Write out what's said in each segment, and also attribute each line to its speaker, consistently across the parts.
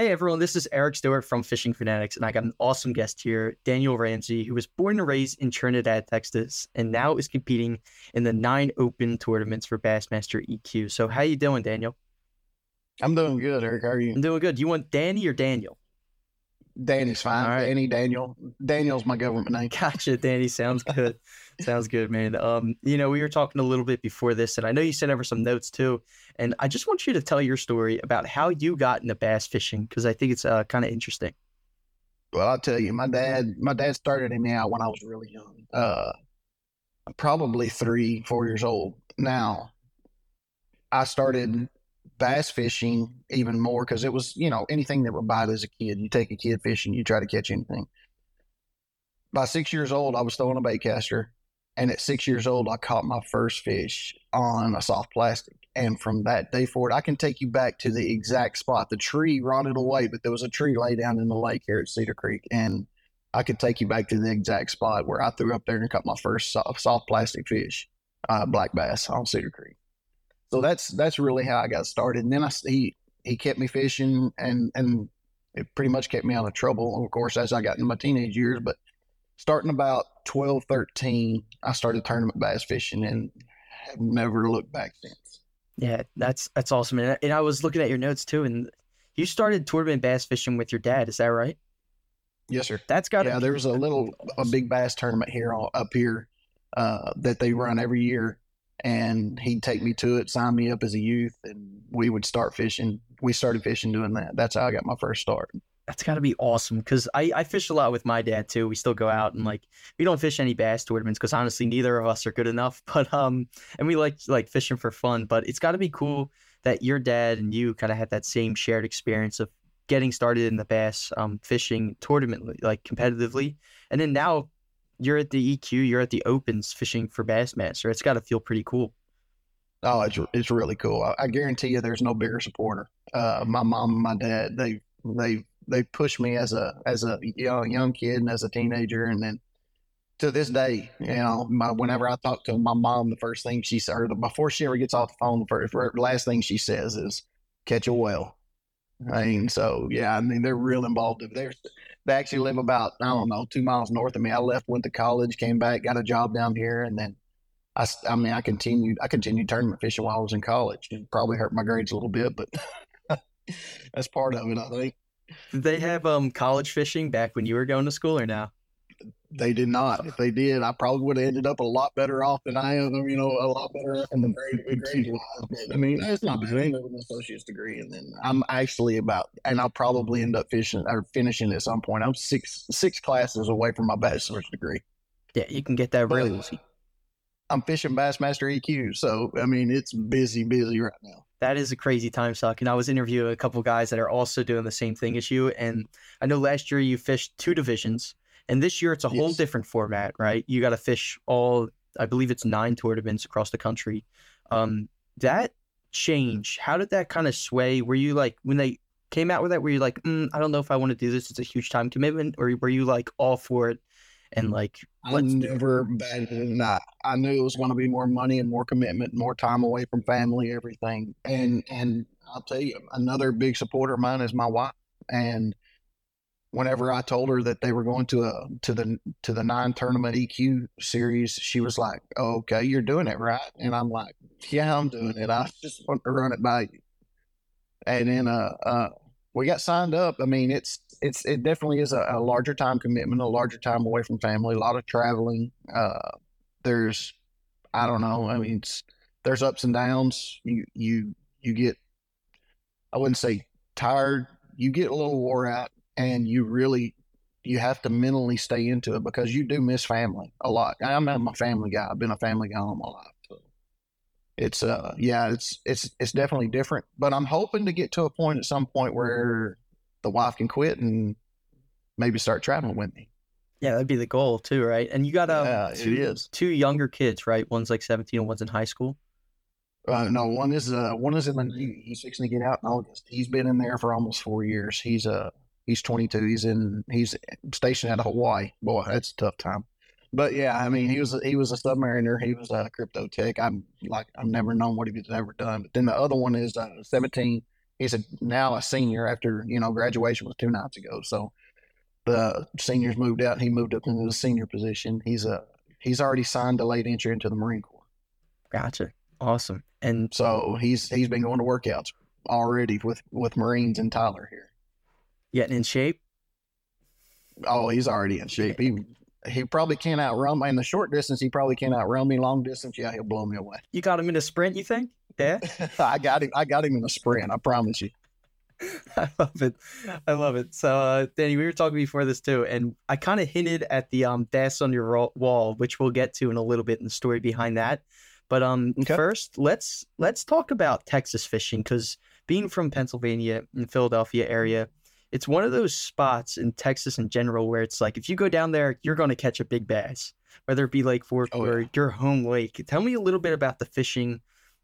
Speaker 1: Hey everyone, this is Eric Stewart from Fishing Fanatics, and I got an awesome guest here, Daniel Ramsey, who was born and raised in Trinidad, Texas, and now is competing in the nine open tournaments for Bassmaster EQ. So how you doing, Daniel?
Speaker 2: I'm doing good, Eric. How are you?
Speaker 1: I'm doing good. You want Danny or Daniel?
Speaker 2: Danny's fine.
Speaker 1: All right.
Speaker 2: Danny, Daniel. Daniel's my government name.
Speaker 1: Gotcha, Danny. Sounds good. Sounds good, man. Um, you know, we were talking a little bit before this, and I know you sent over some notes too. And I just want you to tell your story about how you got into bass fishing because I think it's uh, kind of interesting.
Speaker 2: Well, I'll tell you, my dad, my dad started me out when I was really young. Uh, probably three, four years old. Now, I started bass fishing even more because it was, you know, anything that would bite as a kid. You take a kid fishing, you try to catch anything. By six years old, I was throwing a bait caster. And at six years old, I caught my first fish on a soft plastic. And from that day forward, I can take you back to the exact spot. The tree rotted away, but there was a tree lay down in the lake here at Cedar Creek. And I could take you back to the exact spot where I threw up there and caught my first soft, soft plastic fish, uh, black bass on Cedar Creek. So that's that's really how I got started. And then I he he kept me fishing, and and it pretty much kept me out of trouble. Of course, as I got into my teenage years, but starting about 12, 13, I started tournament bass fishing and have never looked back since.
Speaker 1: Yeah, that's that's awesome. And I, and I was looking at your notes too, and you started tournament bass fishing with your dad. Is that right?
Speaker 2: Yes, sir.
Speaker 1: That's got it.
Speaker 2: Yeah, there was a little a big bass tournament here on, up here uh, that they run every year, and he'd take me to it, sign me up as a youth, and we would start fishing. We started fishing doing that. That's how I got my first start.
Speaker 1: That's got to be awesome because I, I fish a lot with my dad too. We still go out and like we don't fish any bass tournaments because honestly neither of us are good enough. But um and we like like fishing for fun. But it's got to be cool that your dad and you kind of had that same shared experience of getting started in the bass um fishing tournament like competitively, and then now you're at the EQ, you're at the opens fishing for Bassmaster. It's got to feel pretty cool.
Speaker 2: Oh, it's it's really cool. I, I guarantee you, there's no bigger supporter. Uh, my mom and my dad they they they pushed me as a as a young young kid and as a teenager, and then to this day, you know, my, whenever I talk to my mom, the first thing she says, before she ever gets off the phone, the first, last thing she says is "catch a whale." I mean, so yeah, I mean they're real involved. They're they actually live about I don't know two miles north of me. I left, went to college, came back, got a job down here, and then I, I mean I continued I continued tournament fishing while I was in college. It probably hurt my grades a little bit, but that's part of it. I think
Speaker 1: Did they have um college fishing back when you were going to school or now?
Speaker 2: They did not. If they did, I probably would have ended up a lot better off than I am. You know, a lot better in the grade grade wise. But I mean, it's not bad. I ain't with an associate's degree, and then I'm actually about, and I'll probably end up fishing or finishing at some point. I'm six six classes away from my bachelor's degree.
Speaker 1: Yeah, you can get that really
Speaker 2: Really?
Speaker 1: easy.
Speaker 2: I'm fishing Bassmaster EQ, so I mean, it's busy, busy right now.
Speaker 1: That is a crazy time suck. And I was interviewing a couple guys that are also doing the same thing as you. And I know last year you fished two divisions, and this year it's a whole different format, right? You got to fish all, I believe it's nine tournaments across the country. Um, that change, how did that kind of sway? Were you like, when they came out with that, were you like, mm, I don't know if I want to do this? It's a huge time commitment. Or were you like all for it and like,
Speaker 2: I
Speaker 1: Let's do it.
Speaker 2: never batted an eye. I knew it was going to be more money and more commitment, more time away from family, everything. And and I'll tell you, another big supporter of mine is my wife. And whenever I told her that they were going to a to the to the nine tournament EQ series, she was like, oh, "Okay, you're doing it right." And I'm like, "Yeah, I'm doing it. I just want to run it by you." And then uh, uh, we got signed up. I mean, it's it's it definitely is a, a larger time commitment, a larger time away from family, a lot of traveling. Uh, there's, I don't know. I mean, there's ups and downs. You you you get, I wouldn't say tired. You get a little wore out, and you really you have to mentally stay into it because you do miss family a lot. I'm I'm a family guy. I've been a family guy all my life. So it's uh yeah, it's it's it's definitely different. But I'm hoping to get to a point at some point where the wife can quit and maybe start traveling with me.
Speaker 1: yeah, that'd be the goal too, right? And you got um,
Speaker 2: Yeah, it
Speaker 1: two,
Speaker 2: is.
Speaker 1: two younger kids, right? One's like 17 and one's in high school.
Speaker 2: Uh, no, one is uh one is in the he- he's fixing to get out in August. He's been in there for almost four years. He's uh he's 22. He's in he's stationed out of Hawaii. Boy, that's a tough time. But yeah, I mean, he was he was a submariner. He was a crypto tech. I'm like I've never known what he's ever done. But then the other one is uh, 17. he's a now a senior after you know graduation was two nights ago. So the seniors moved out. He moved up into the senior position. He's a he's already signed a late entry into the Marine Corps.
Speaker 1: Gotcha. Awesome. And
Speaker 2: so he's he's been going to workouts already with with Marines and Tyler here.
Speaker 1: Getting in shape.
Speaker 2: Oh, he's already in shape. He he probably can't outrun me in the short distance. He probably can't outrun me long distance. Yeah, he'll blow me away.
Speaker 1: You got him in a sprint, you think? Yeah,
Speaker 2: I got him. I got him in a sprint. I promise you.
Speaker 1: I love it. I love it. So, uh, Danny, we were talking before this too, and I kind of hinted at the um desk on your wall, which we'll get to in a little bit in the story behind that. But um, okay. first, let's let's talk about Texas fishing because being from Pennsylvania and Philadelphia area, it's one of those spots in Texas in general where it's like if you go down there, you're going to catch a big bass, whether it be Lake Fork oh, or yeah. your home lake. Tell me a little bit about the fishing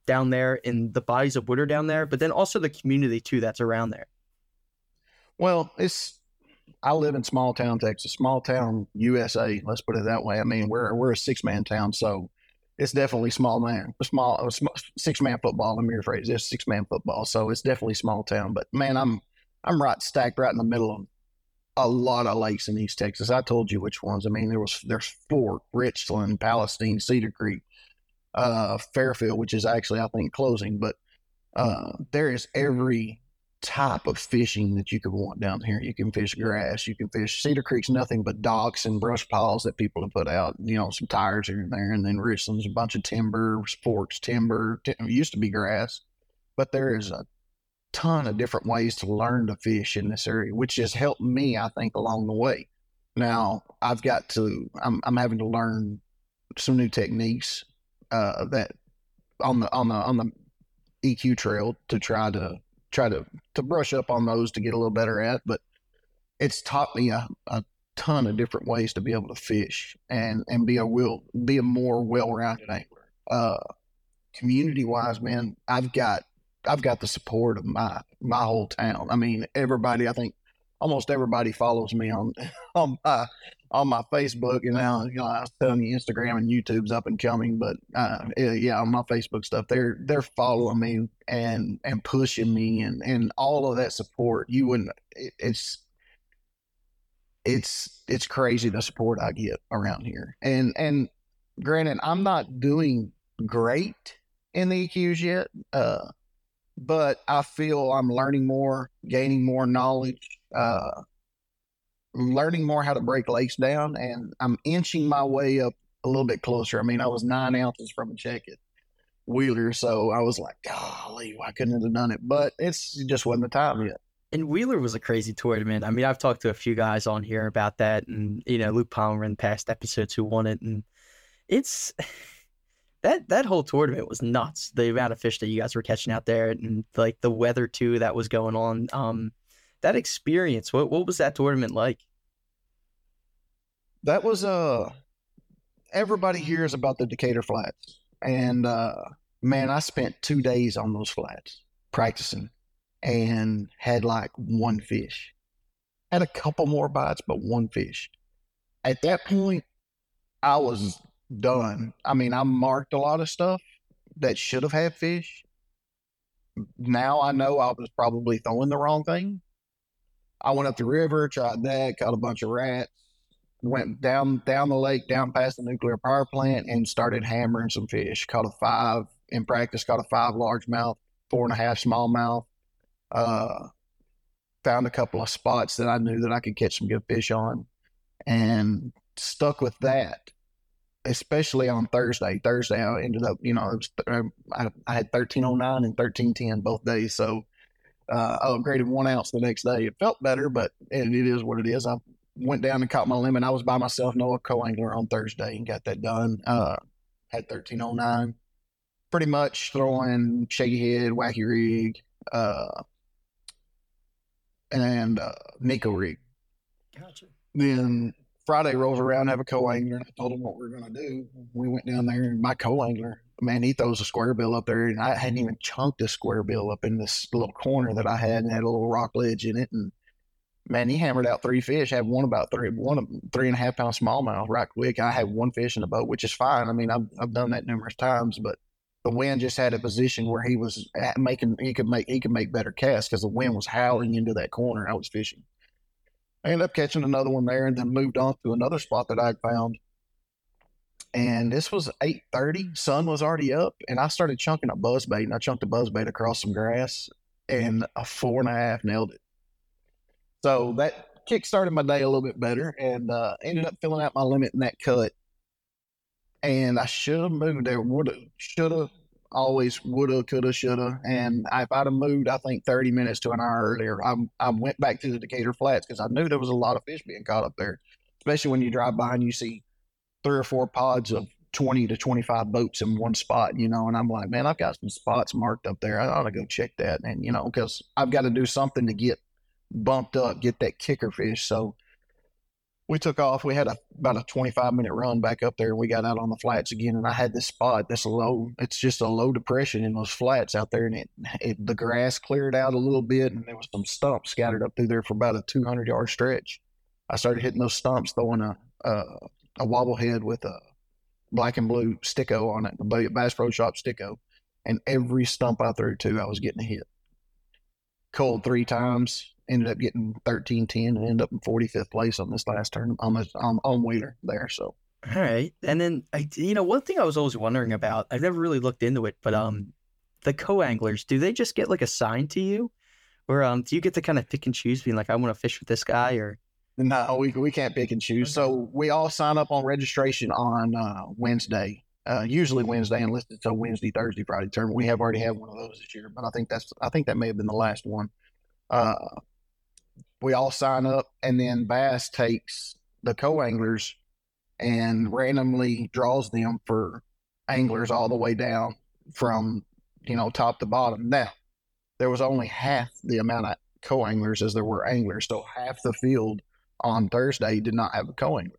Speaker 1: down there in the bodies of water down there, but then also the community too that's around there.
Speaker 2: Well, it's I live in small town Texas, small town USA. Let's put it that way. I mean, we're we're a six man town, so it's definitely small man, a small, a small six man football. Let me rephrase this: six man football. So it's definitely small town. But man, I'm I'm right stacked right in the middle of a lot of lakes in East Texas. I told you which ones. I mean, there was there's Fork, Richland, Palestine, Cedar Creek, uh, Fairfield, which is actually I think closing, but uh, there is every type of fishing that you could want down here. You can fish grass, you can fish Cedar Creek's nothing but docks and brush piles that people have put out, you know, some tires here and there, and then Richland's a bunch of timber, sports, timber, t- used to be grass. But there is a ton of different ways to learn to fish in this area, which has helped me, I think, along the way. Now I've got to I'm I'm having to learn some new techniques uh, that on the on the on the EQ trail to try to try to to brush up on those to get a little better at. But it's taught me a, a ton of different ways to be able to fish and and be a will be a more well rounded angler. Uh, community wise, man, I've got I've got the support of my my whole town. I mean, everybody. I think almost everybody follows me on on my on my Facebook, and now you know I was telling you Instagram and YouTube's up and coming, but uh, yeah, on my Facebook stuff, they're they're following me and and pushing me and and all of that support. You wouldn't. It, it's it's it's crazy the support I get around here, and and granted, I'm not doing great in the EQs yet, uh, but I feel I'm learning more, gaining more knowledge. Uh, learning more how to break lakes down, and I'm inching my way up a little bit closer. I mean, I was nine ounces from a check Wheeler, so I was like, golly, why couldn't have done it? But it's just wasn't the time yet.
Speaker 1: And Wheeler was a crazy tournament. I mean, I've talked to a few guys on here about that, and you know, Luke Palmer in past episodes who won it, and it's that that whole tournament was nuts. The amount of fish that you guys were catching out there, and like the weather too that was going on. Um, that experience, what what was that tournament like?
Speaker 2: That was uh everybody hears about the Decatur flats. And uh man, I spent two days on those flats practicing and had like one fish. Had a couple more bites, but one fish. At that point, I was done. I mean, I marked a lot of stuff that should have had fish. Now I know I was probably throwing the wrong thing. I went up the river, tried that, caught a bunch of rats, went down down the lake, down past the nuclear power plant, and started hammering some fish. Caught a five in practice. Caught a five largemouth, four and a half smallmouth. Uh, found a couple of spots that I knew that I could catch some good fish on, and stuck with that. Especially on Thursday. Thursday, I ended up, you know, was, I, I had thirteen oh nine and thirteen ten both days, so uh, I upgraded one ounce the next day. It felt better, but it, it is what it is. I went down and caught my limit. I was by myself, no co-angler on Thursday, and got that done. Uh, had thirteen oh nine. Pretty much throwing shaky head, wacky rig, uh, and uh, Neko rig. Gotcha. Then Friday rolls around, have a co-angler, and I told him what we are going to do. We went down there, and my co-angler man, he throws a square bill up there, and I hadn't even chunked a square bill up in this little corner that I had, and had a little rock ledge in it. And man, he hammered out three fish. Had one about three, one three and a half pound smallmouth right quick. I had one fish in the boat, which is fine. I mean, I've I've done that numerous times, but the wind just had a position where he was making he could make he could make better casts because the wind was howling into that corner I was fishing. I ended up catching another one there and then moved on to another spot that I'd found. And this was eight thirty. Sun was already up, and I started chunking a buzz bait, and I chunked a buzz bait across some grass, and a four and a half nailed it. So that kick started my day a little bit better, and uh, ended up filling out my limit in that cut and I should have moved there. Would have, should have, always would have, could have, should have. And if I'd have moved, I think 30 minutes to an hour earlier, I, I went back to the Decatur Flats because I knew there was a lot of fish being caught up there, especially when you drive by and you see three or four pods of 20 to 25 boats in one spot, you know. And I'm like, man, I've got some spots marked up there. I ought to go check that. And, you know, because I've got to do something to get bumped up, get that kicker fish. So, we took off. We had a, about a 25 minute run back up there. We got out on the flats again, and I had this spot that's low. It's just a low depression in those flats out there, and it, it the grass cleared out a little bit, and there was some stumps scattered up through there for about a 200 yard stretch. I started hitting those stumps, throwing a a, a wobble head with a black and blue sticko on it, a Bass Pro Shop sticko, and every stump I threw to, I was getting a hit. Cold three times, ended up getting 13 10 and ended up in 45th place on this last turn on, this, on, on Wheeler there. So,
Speaker 1: all right. And then, I, you know, one thing I was always wondering about, I've never really looked into it, but um, the co anglers, do they just get like assigned to you? Or um, do you get to kind of pick and choose, being like, I want to fish with this guy or?
Speaker 2: No, we, we can't pick and choose. So we all sign up on registration on uh, Wednesday. Uh, usually Wednesday, unless it's a Wednesday, Thursday, Friday tournament. We have already had one of those this year, but I think that's I think that may have been the last one. Uh, we all sign up, and then Bass takes the co anglers and randomly draws them for anglers all the way down from you know top to bottom. Now there was only half the amount of co anglers as there were anglers, so half the field on Thursday did not have a co angler.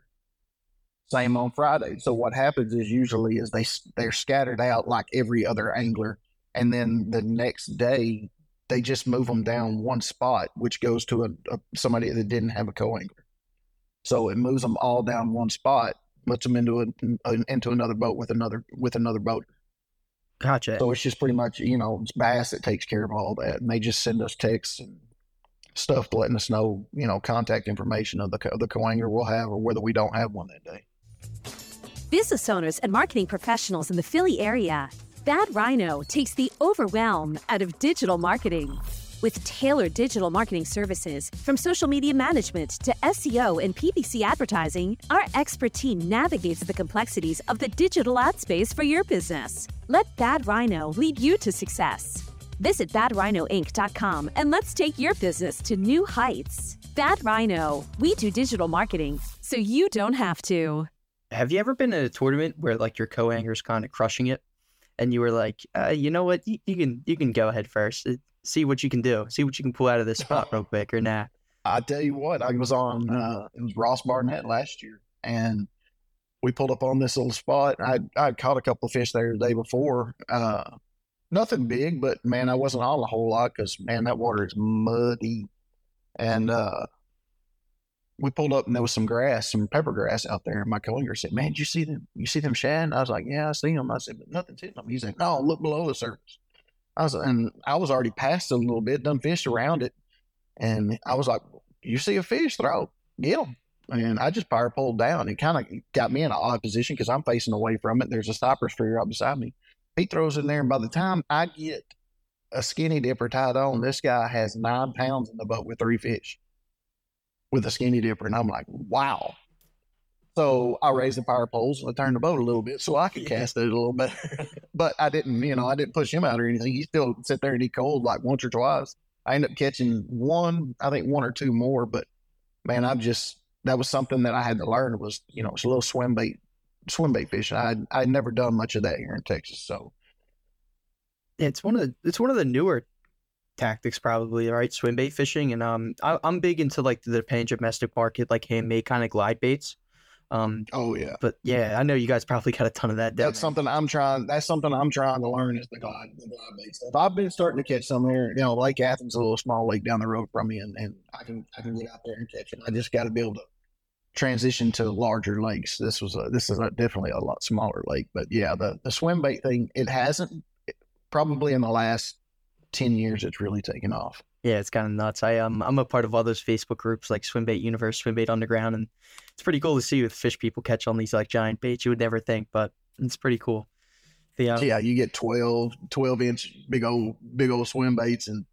Speaker 2: Same on Friday. So what happens is usually is they they're scattered out like every other angler, and then the next day they just move them down one spot, which goes to a, a somebody that didn't have a co-angler. So it moves them all down one spot, puts them into a, a, into another boat with another with another boat.
Speaker 1: Gotcha.
Speaker 2: So it's just pretty much you know it's Bass that takes care of all that, and they just send us texts and stuff letting us know you know contact information of the of the co-angler we'll have or whether we don't have one that day.
Speaker 3: Business owners and marketing professionals in the Philly area Bad Rhino takes the overwhelm out of digital marketing. With tailored digital marketing services, from social media management to SEO and PPC advertising, our expert team navigates the complexities of the digital ad space for your business. Let Bad Rhino lead you to success. Visit badrhinoinc.com and let's take your business to new heights. Bad Rhino, we do digital marketing so you don't have to.
Speaker 1: Have you ever been in a tournament where like your co-angler's kind of crushing it? And you were like, uh, you know what, you, you, can you can go ahead first, uh, see what you can do, see what you can pull out of this spot real quick, or nah.
Speaker 2: I tell you what, I was on uh, it was Ross Barnett last year, and we pulled up on this little spot. I I caught a couple of fish there the day before. Uh, nothing big, but man, I wasn't on a whole lot because man, that water is muddy, and uh, we pulled up and there was some grass, some pepper grass out there. And my co-angler said, "Man, did you see them? You see them shad?" I was like, "Yeah, I see them." I said, "But nothing's hitting them." He's like, "No, look below the surface." I was, and I was already past it a little bit, done fished around it, and I was like, "You see a fish? Throw, get them." And I just power pulled down. It kind of got me in an odd position because I'm facing away from it. There's a stopper street right beside me. He throws in there, and by the time I get a skinny dipper tied on, this guy has nine pounds in the boat with three fish with a skinny dipper. And I'm like, wow. So I raised the power poles and I turned the boat a little bit so I could cast it a little bit. but I didn't, you know, I didn't push him out or anything. He still sit there and he cold like once or twice. I ended up catching one, I think one or two more, but man, I've just that was something that I had to learn was, you know, it's a little swim bait swim bait fishing. I I'd never done much of that here in Texas. So
Speaker 1: it's one of the it's one of the newer tactics probably right? Swim bait fishing and um I, am big into like the pan domestic market like handmade kind of glide baits. Um
Speaker 2: oh yeah.
Speaker 1: but yeah i know you guys probably got a ton of that
Speaker 2: that's something i'm trying that's something i'm trying to learn is the glide the glide bait stuff. I've been starting to catch some here you know lake athens a little small lake down the road from me and, and i can i can get out there and catch it. I just got to be able to transitioned to larger lakes. This was a, this is a, definitely a lot smaller lake, but yeah, the the swim bait thing it hasn't probably in the last ten years it's really taken off.
Speaker 1: Yeah, it's kind of nuts. I um I'm a part of all those Facebook groups like Swimbait Universe, Swimbait Underground, and it's pretty cool to see with fish people catch on these like giant baits. You would never think, but it's pretty cool.
Speaker 2: The, uh, yeah, you get 12, 12 inch big old big old swim baits, and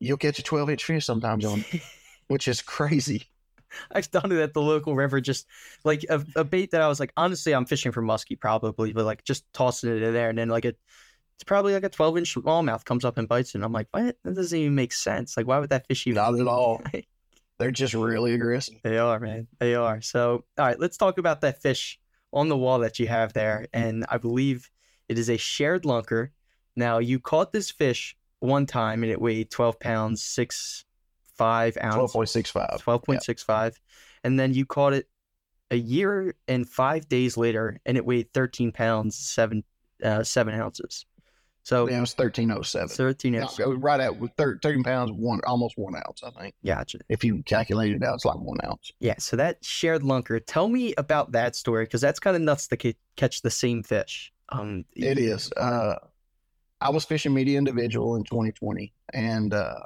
Speaker 2: you'll catch a twelve inch fish sometimes on, which is crazy.
Speaker 1: I've done it at the local river, just like a, a bait that I was like, honestly, I'm fishing for muskie probably, but like just tossing it in there, and then like a it's probably like a 12 inch smallmouth comes up and bites it. And I'm like, what? That doesn't even make sense. Like, why would that fish even?
Speaker 2: Not at all. They're just really aggressive.
Speaker 1: They are, man. They are. So, all right, let's talk about that fish on the wall that you have there. And I believe it is a shared lunker. Now, you caught this fish one time and it weighed 12 pounds, six, five ounces.
Speaker 2: 12.65.
Speaker 1: 12.65. Yep. And then you caught it a year and five days later and it weighed 13 pounds, seven, uh, seven ounces. So
Speaker 2: yeah, it was thirteen oh seven.
Speaker 1: Thirteen oh seven.
Speaker 2: Right at with thirteen pounds, one almost one ounce, I think.
Speaker 1: Gotcha.
Speaker 2: If you calculate it out, it's like one ounce.
Speaker 1: Yeah. So that shared lunker. Tell me about that story because that's kind of nuts to catch the same fish. Um,
Speaker 2: it is. Uh, I was fishing media individual in 2020, and uh,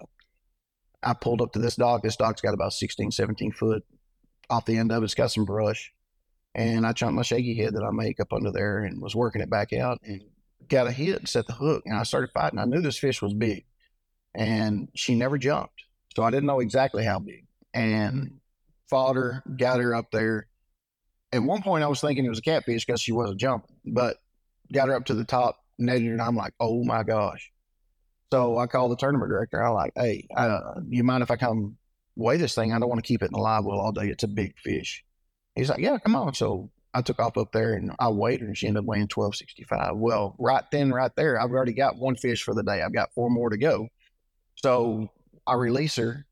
Speaker 2: I pulled up to this dock. This dock's got about 16, 17 foot off the end of it. It's got some brush, and I chunked my shaky head that I make up under there and was working it back out and got a hit, set the hook, and I started fighting. I knew this fish was big, and she never jumped, so I didn't know exactly how big. And fought her, got her up there. At one point, I was thinking it was a catfish because she wasn't jumping, but got her up to the top, netted her, and I'm like, oh my gosh. So I called the tournament director. I'm like, hey, uh, you mind if I come weigh this thing? I don't want to keep it in the live well all day. It's a big fish. He's like, yeah, come on. So I took off up there and I weighed her and she ended up weighing 1265. Well, right then, right there, I've already got one fish for the day. I've got four more to go. So I release her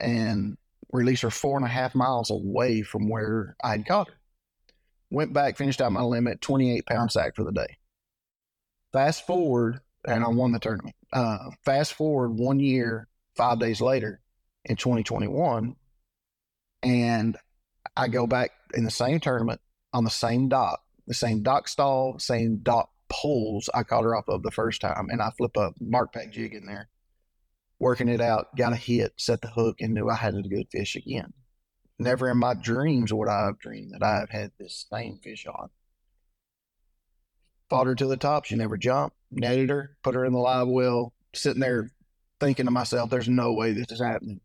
Speaker 2: and release her four and a half miles away from where I had caught her. Went back, finished out my limit, 28 pound sack for the day. Fast forward, and I won the tournament. Uh, fast forward one year, five days later in 2021, and I go back in the same tournament on the same dock, the same dock stall, same dock poles I caught her off of the first time. And I flip a mark pack jig in there, working it out, got a hit, set the hook, and knew I had a good fish again. Never in my dreams would I have dreamed that I have had this same fish on. Fought her to the top. She never jumped. Netted her, put her in the live well, sitting there thinking to myself, there's no way this is happening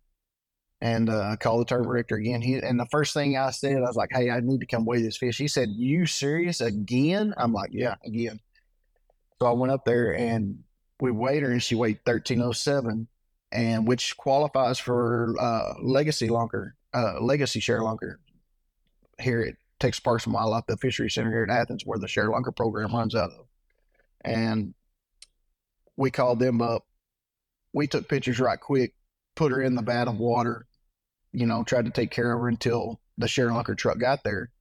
Speaker 2: and uh, I called the tournament director again. He and the first thing I said, I was like, "Hey, I need to come weigh this fish." He said, "You serious again?" I'm like, "Yeah, again." So I went up there and we weighed her, and she weighed thirteen oh seven, and which qualifies for uh, legacy lunker, uh, legacy ShareLunker here at Texas Parks and Wildlife, the fishery center here in Athens, where the ShareLunker program runs out of. And we called them up. We took pictures right quick, put her in the vat of water, you know, tried to take care of her until the ShareLunker truck got there.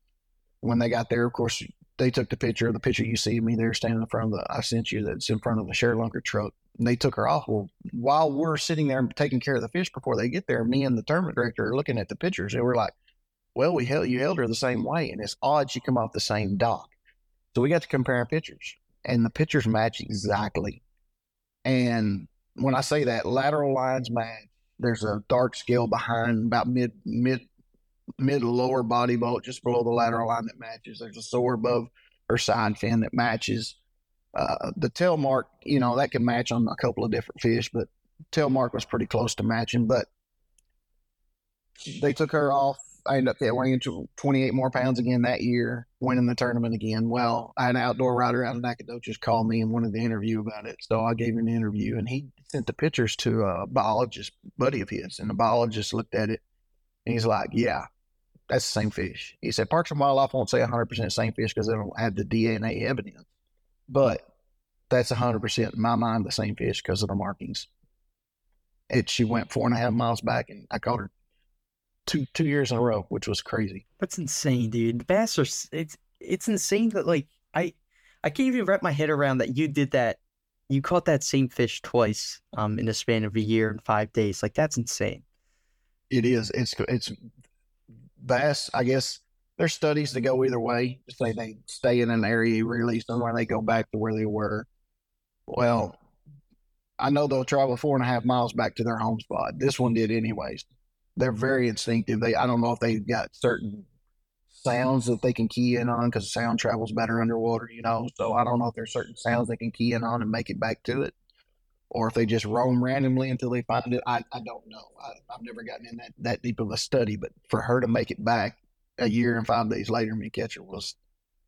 Speaker 2: When they got there, of course, they took the picture. The picture you see me there standing in front of the I sent you that's in front of the ShareLunker truck. And they took her off. Well, while we're sitting there taking care of the fish before they get there, me and the tournament director are looking at the pictures and we're like, "Well, we held you held her the same way, and it's odd she come off the same dock." So we got to compare pictures, and the pictures match exactly. And when I say that, lateral lines match, there's a dark scale behind about mid mid mid lower body bolt just below the lateral line that matches. There's a sore above her side fin that matches. Uh, the tail mark, you know, that can match on a couple of different fish, but tail mark was pretty close to matching. But they took her off I ended up weighing 28 more pounds again that year, winning the tournament again. Well, an outdoor rider out of Nacogdoches called me and wanted the interview about it. So I gave him an interview and he sent the pictures to a biologist buddy of his. And the biologist looked at it and he's like, yeah, that's the same fish. He said, Parks and Wildlife won't say 100% same fish because they don't have the DNA evidence. But that's 100% in my mind the same fish because of the markings. And she went four and a half miles back and I caught her two two years in a row, which was crazy.
Speaker 1: That's insane, dude. bass are it's it's insane that like I I can't even wrap my head around that you did that. You caught that same fish twice um in the span of a year and five days. Like that's insane.
Speaker 2: It is. It's it's bass, I guess there's studies that go either way. Say they stay in an area, release them, or they go back to where they were. Well, I know they'll travel four and a half miles back to their home spot. This one did anyways. They're very instinctive. They I don't know if they've got certain sounds that they can key in on because sound travels better underwater, you know. So I don't know if there's certain sounds they can key in on and make it back to it, or if they just roam randomly until they find it. I, I don't know. I, I've never gotten in that, that deep of a study, but for her to make it back a year and five days later, me catch her was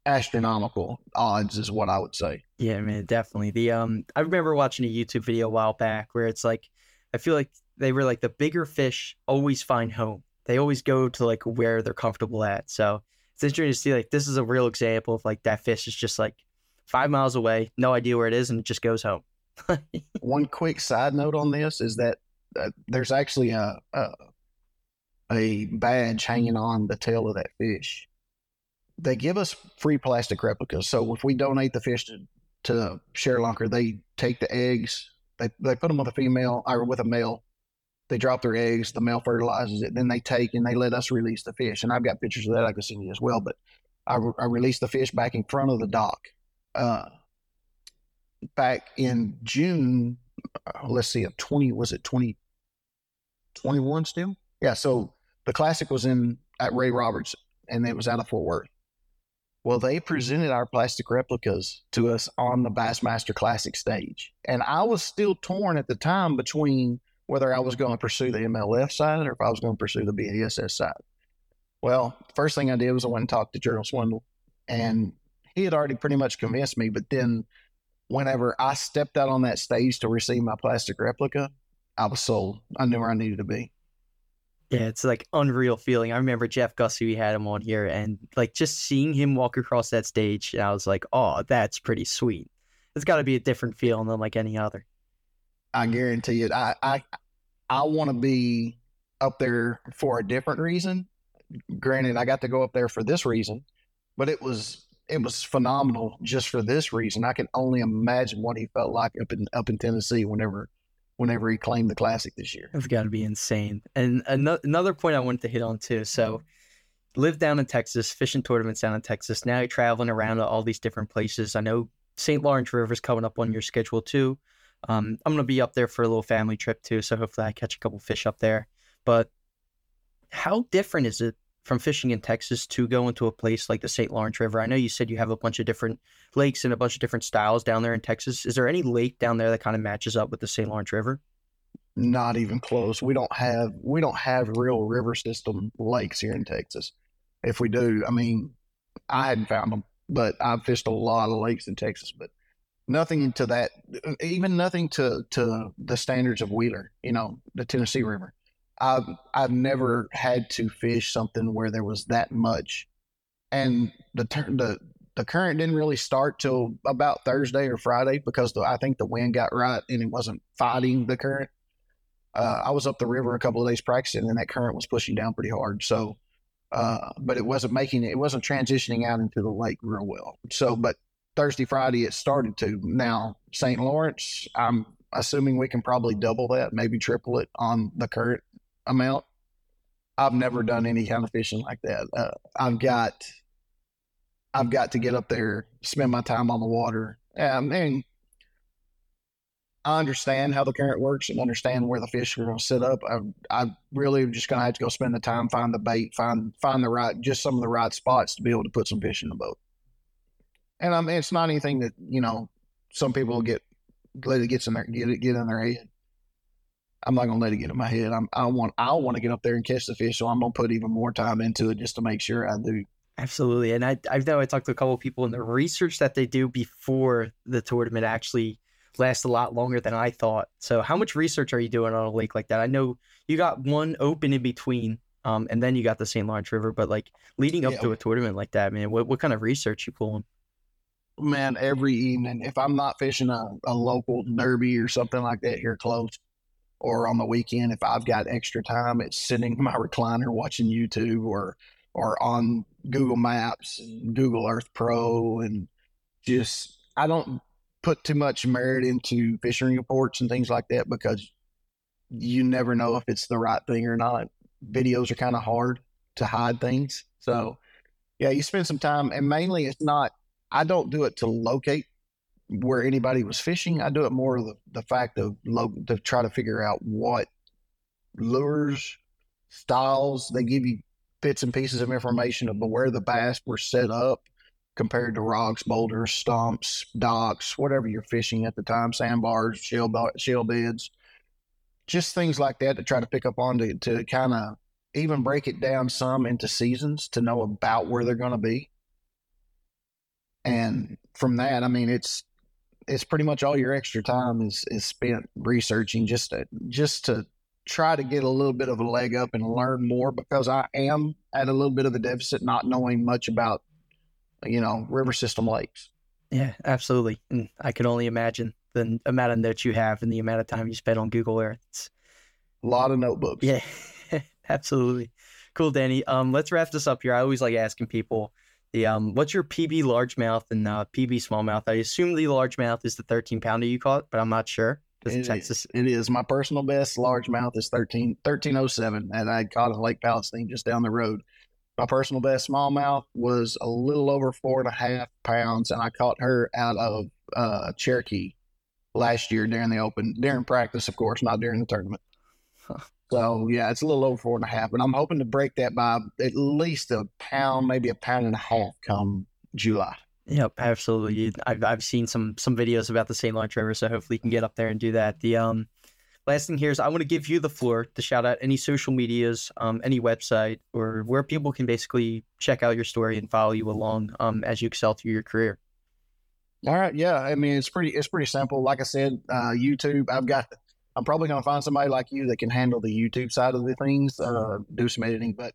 Speaker 2: astronomical odds, is what I would say.
Speaker 1: Yeah, man, definitely. The um, I remember watching a YouTube video a while back where it's like, I feel like they were like the bigger fish always find home they always go to like where they're comfortable at. So it's interesting to see like this is a real example of like that fish is just like five miles away, no idea where it is, and it just goes home.
Speaker 2: One quick side note on this is that uh, there's actually a, a a badge hanging on the tail of that fish. They give us free plastic replicas. So if we donate the fish to, to ShareLunker, they take the eggs, they, they put them with a female or with a male, they drop their eggs, the male fertilizes it, then they take and they let us release the fish. And I've got pictures of that I can send you as well. But I, re- I released the fish back in front of the dock. Uh, back in June, uh, let's see, of 20, was it 2021 still? Yeah. So the classic was in at Ray Roberts and it was out of Fort Worth. Well, they presented our plastic replicas to us on the Bassmaster Classic stage. And I was still torn at the time between whether I was mm-hmm. going to pursue the MLF side or if I was going to pursue the BASS side. Well, first thing I did was I went and talked to Gerald Swindle, and he had already pretty much convinced me. But then, whenever I stepped out on that stage to receive my plastic replica, I was sold. I knew where I needed to be.
Speaker 1: Yeah, it's like unreal feeling. I remember Jeff Gussie, we had him on here, and like just seeing him walk across that stage, I was like, oh, that's pretty sweet. It's got to be a different feeling than like any other.
Speaker 2: I guarantee it. I I, I want to be up there for a different reason. Granted, I got to go up there for this reason, but it was it was phenomenal just for this reason. I can only imagine what he felt like up in up in Tennessee whenever whenever he claimed the classic this year.
Speaker 1: It's got to be insane. And another point I wanted to hit on too. So, live down in Texas, fishing tournaments down in Texas. Now you're traveling around to all these different places. I know St. Lawrence River is coming up on your schedule too. Um, I'm gonna be up there for a little family trip too, so hopefully I catch a couple fish up there. But how different is it from fishing in Texas to go into a place like the St. Lawrence River? I know you said you have a bunch of different lakes and a bunch of different styles down there in Texas. Is there any lake down there that kind of matches up with the St. Lawrence River?
Speaker 2: Not even close. We don't have we don't have real river system lakes here in Texas. If we do, I mean, I hadn't found them, but I've fished a lot of lakes in Texas, but nothing to that, even nothing to to the standards of Wheeler. You know, the Tennessee River. I've I've never had to fish something where there was that much, and the the the current didn't really start till about Thursday or Friday because the, I think the wind got right and it wasn't fighting the current. Uh, I was up the river a couple of days practicing, and that current was pushing down pretty hard. So, uh, but it wasn't making it, it wasn't transitioning out into the lake real well. So, but Thursday, Friday, it started to. Now, St. Lawrence, I'm assuming we can probably double that, maybe triple it on the current amount. I've never done any kind of fishing like that. Uh, I've got, I've got to get up there, spend my time on the water. And I understand how the current works and understand where the fish are going to sit up. I, I really just going to have to go spend the time, find the bait, find find the right, just some of the right spots to be able to put some fish in the boat and I mean it's not anything that you know some people get let it get in their get it get in their head. I'm not gonna let it get in my head. I'm, I want I want to get up there and catch the fish, so I'm gonna put even more time into it just to make sure I do.
Speaker 1: Absolutely, and I I know I talked to a couple of people, and the research that they do before the tournament actually lasts a lot longer than I thought. So, how much research are you doing on a lake like that? I know you got one open in between, um, and then you got the St. Lawrence River, but like leading up yeah. to a tournament like that, man, what what kind of research you pulling?
Speaker 2: Man, every evening, if I'm not fishing a, a local derby or something like that here close, or on the weekend, if I've got extra time, it's sitting in my recliner watching YouTube or or on Google Maps and Google Earth Pro and just I don't put too much merit into fishing reports and things like that because you never know if it's the right thing or not. Videos are kind of hard to hide things. So yeah, you spend some time, and mainly it's not. I don't do it to locate where anybody was fishing. I do it more the the fact of lo- to try to figure out what lures, styles. They give you bits and pieces of information of where the bass were set up compared to rocks, boulders, stumps, docks, whatever you're fishing at the time, sandbars, shell, shell beds, just things like that to try to pick up on to, to kind of even break it down some into seasons to know about where they're going to be. And from that, I mean, it's it's pretty much all your extra time is is spent researching just to just to try to get a little bit of a leg up and learn more because I am at a little bit of a deficit not knowing much about you know river system lakes.
Speaker 1: Yeah, absolutely. And I can only imagine the amount of notes you have and the amount of time you spend on Google Earth. It's
Speaker 2: a lot of notebooks.
Speaker 1: Yeah. absolutely. Cool, Danny. Um, let's wrap this up here. I always like asking people the um, what's your PB largemouth and uh, PB smallmouth? I assume the largemouth is the 13 pounder you caught, but I'm not sure.
Speaker 2: It Texas. Is, it is. My personal best largemouth is 13, 1307, and I caught in Lake Palestine just down the road. My personal best smallmouth was a little over four and a half pounds, and I caught her out of uh, Cherokee last year during the open, during practice, of course, not during the tournament. Huh. So yeah, it's a little over four and a half, and I'm hoping to break that by at least a pound, maybe a pound and a half come July.
Speaker 1: Yep, absolutely. I've I've seen some some videos about the St. Lawrence River, so hopefully you can get up there and do that. The um last thing here is I want to give you the floor to shout out any social medias, um, any website, or where people can basically check out your story and follow you along um as you excel through your career.
Speaker 2: All right, yeah. I mean, it's pretty it's pretty simple. Like I said, uh, YouTube. I've got I'm probably going to find somebody like you that can handle the YouTube side of the things, uh, do some editing. But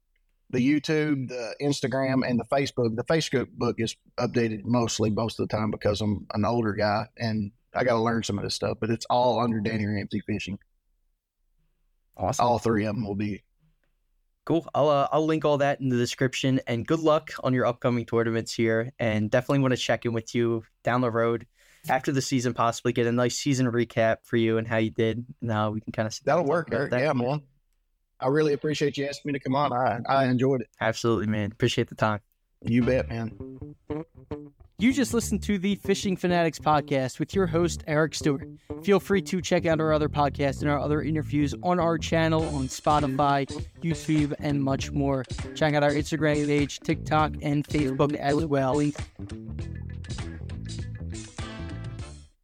Speaker 2: the YouTube, the Instagram, and the Facebook, the Facebook book is updated mostly most of the time because I'm an older guy and I got to learn some of this stuff. But it's all under Danny Ramsey Fishing.
Speaker 1: Awesome.
Speaker 2: All three of them will be.
Speaker 1: Cool. I'll uh, I'll link all that in the description. And good luck on your upcoming tournaments here. And definitely want to check in with you down the road after the season, possibly get a nice season recap for you and how you did. Now we can kind of
Speaker 2: that'll work, Eric. That. Yeah, man. I really appreciate you asking me to come on. I I enjoyed it.
Speaker 1: Absolutely, man. Appreciate the time.
Speaker 2: You bet, man.
Speaker 4: You just listened to the Fishing Fanatics podcast with your host, Eric Stewart. Feel free to check out our other podcasts and our other interviews on our channel on Spotify, YouTube, and much more. Check out our Instagram page, TikTok, and Facebook as well.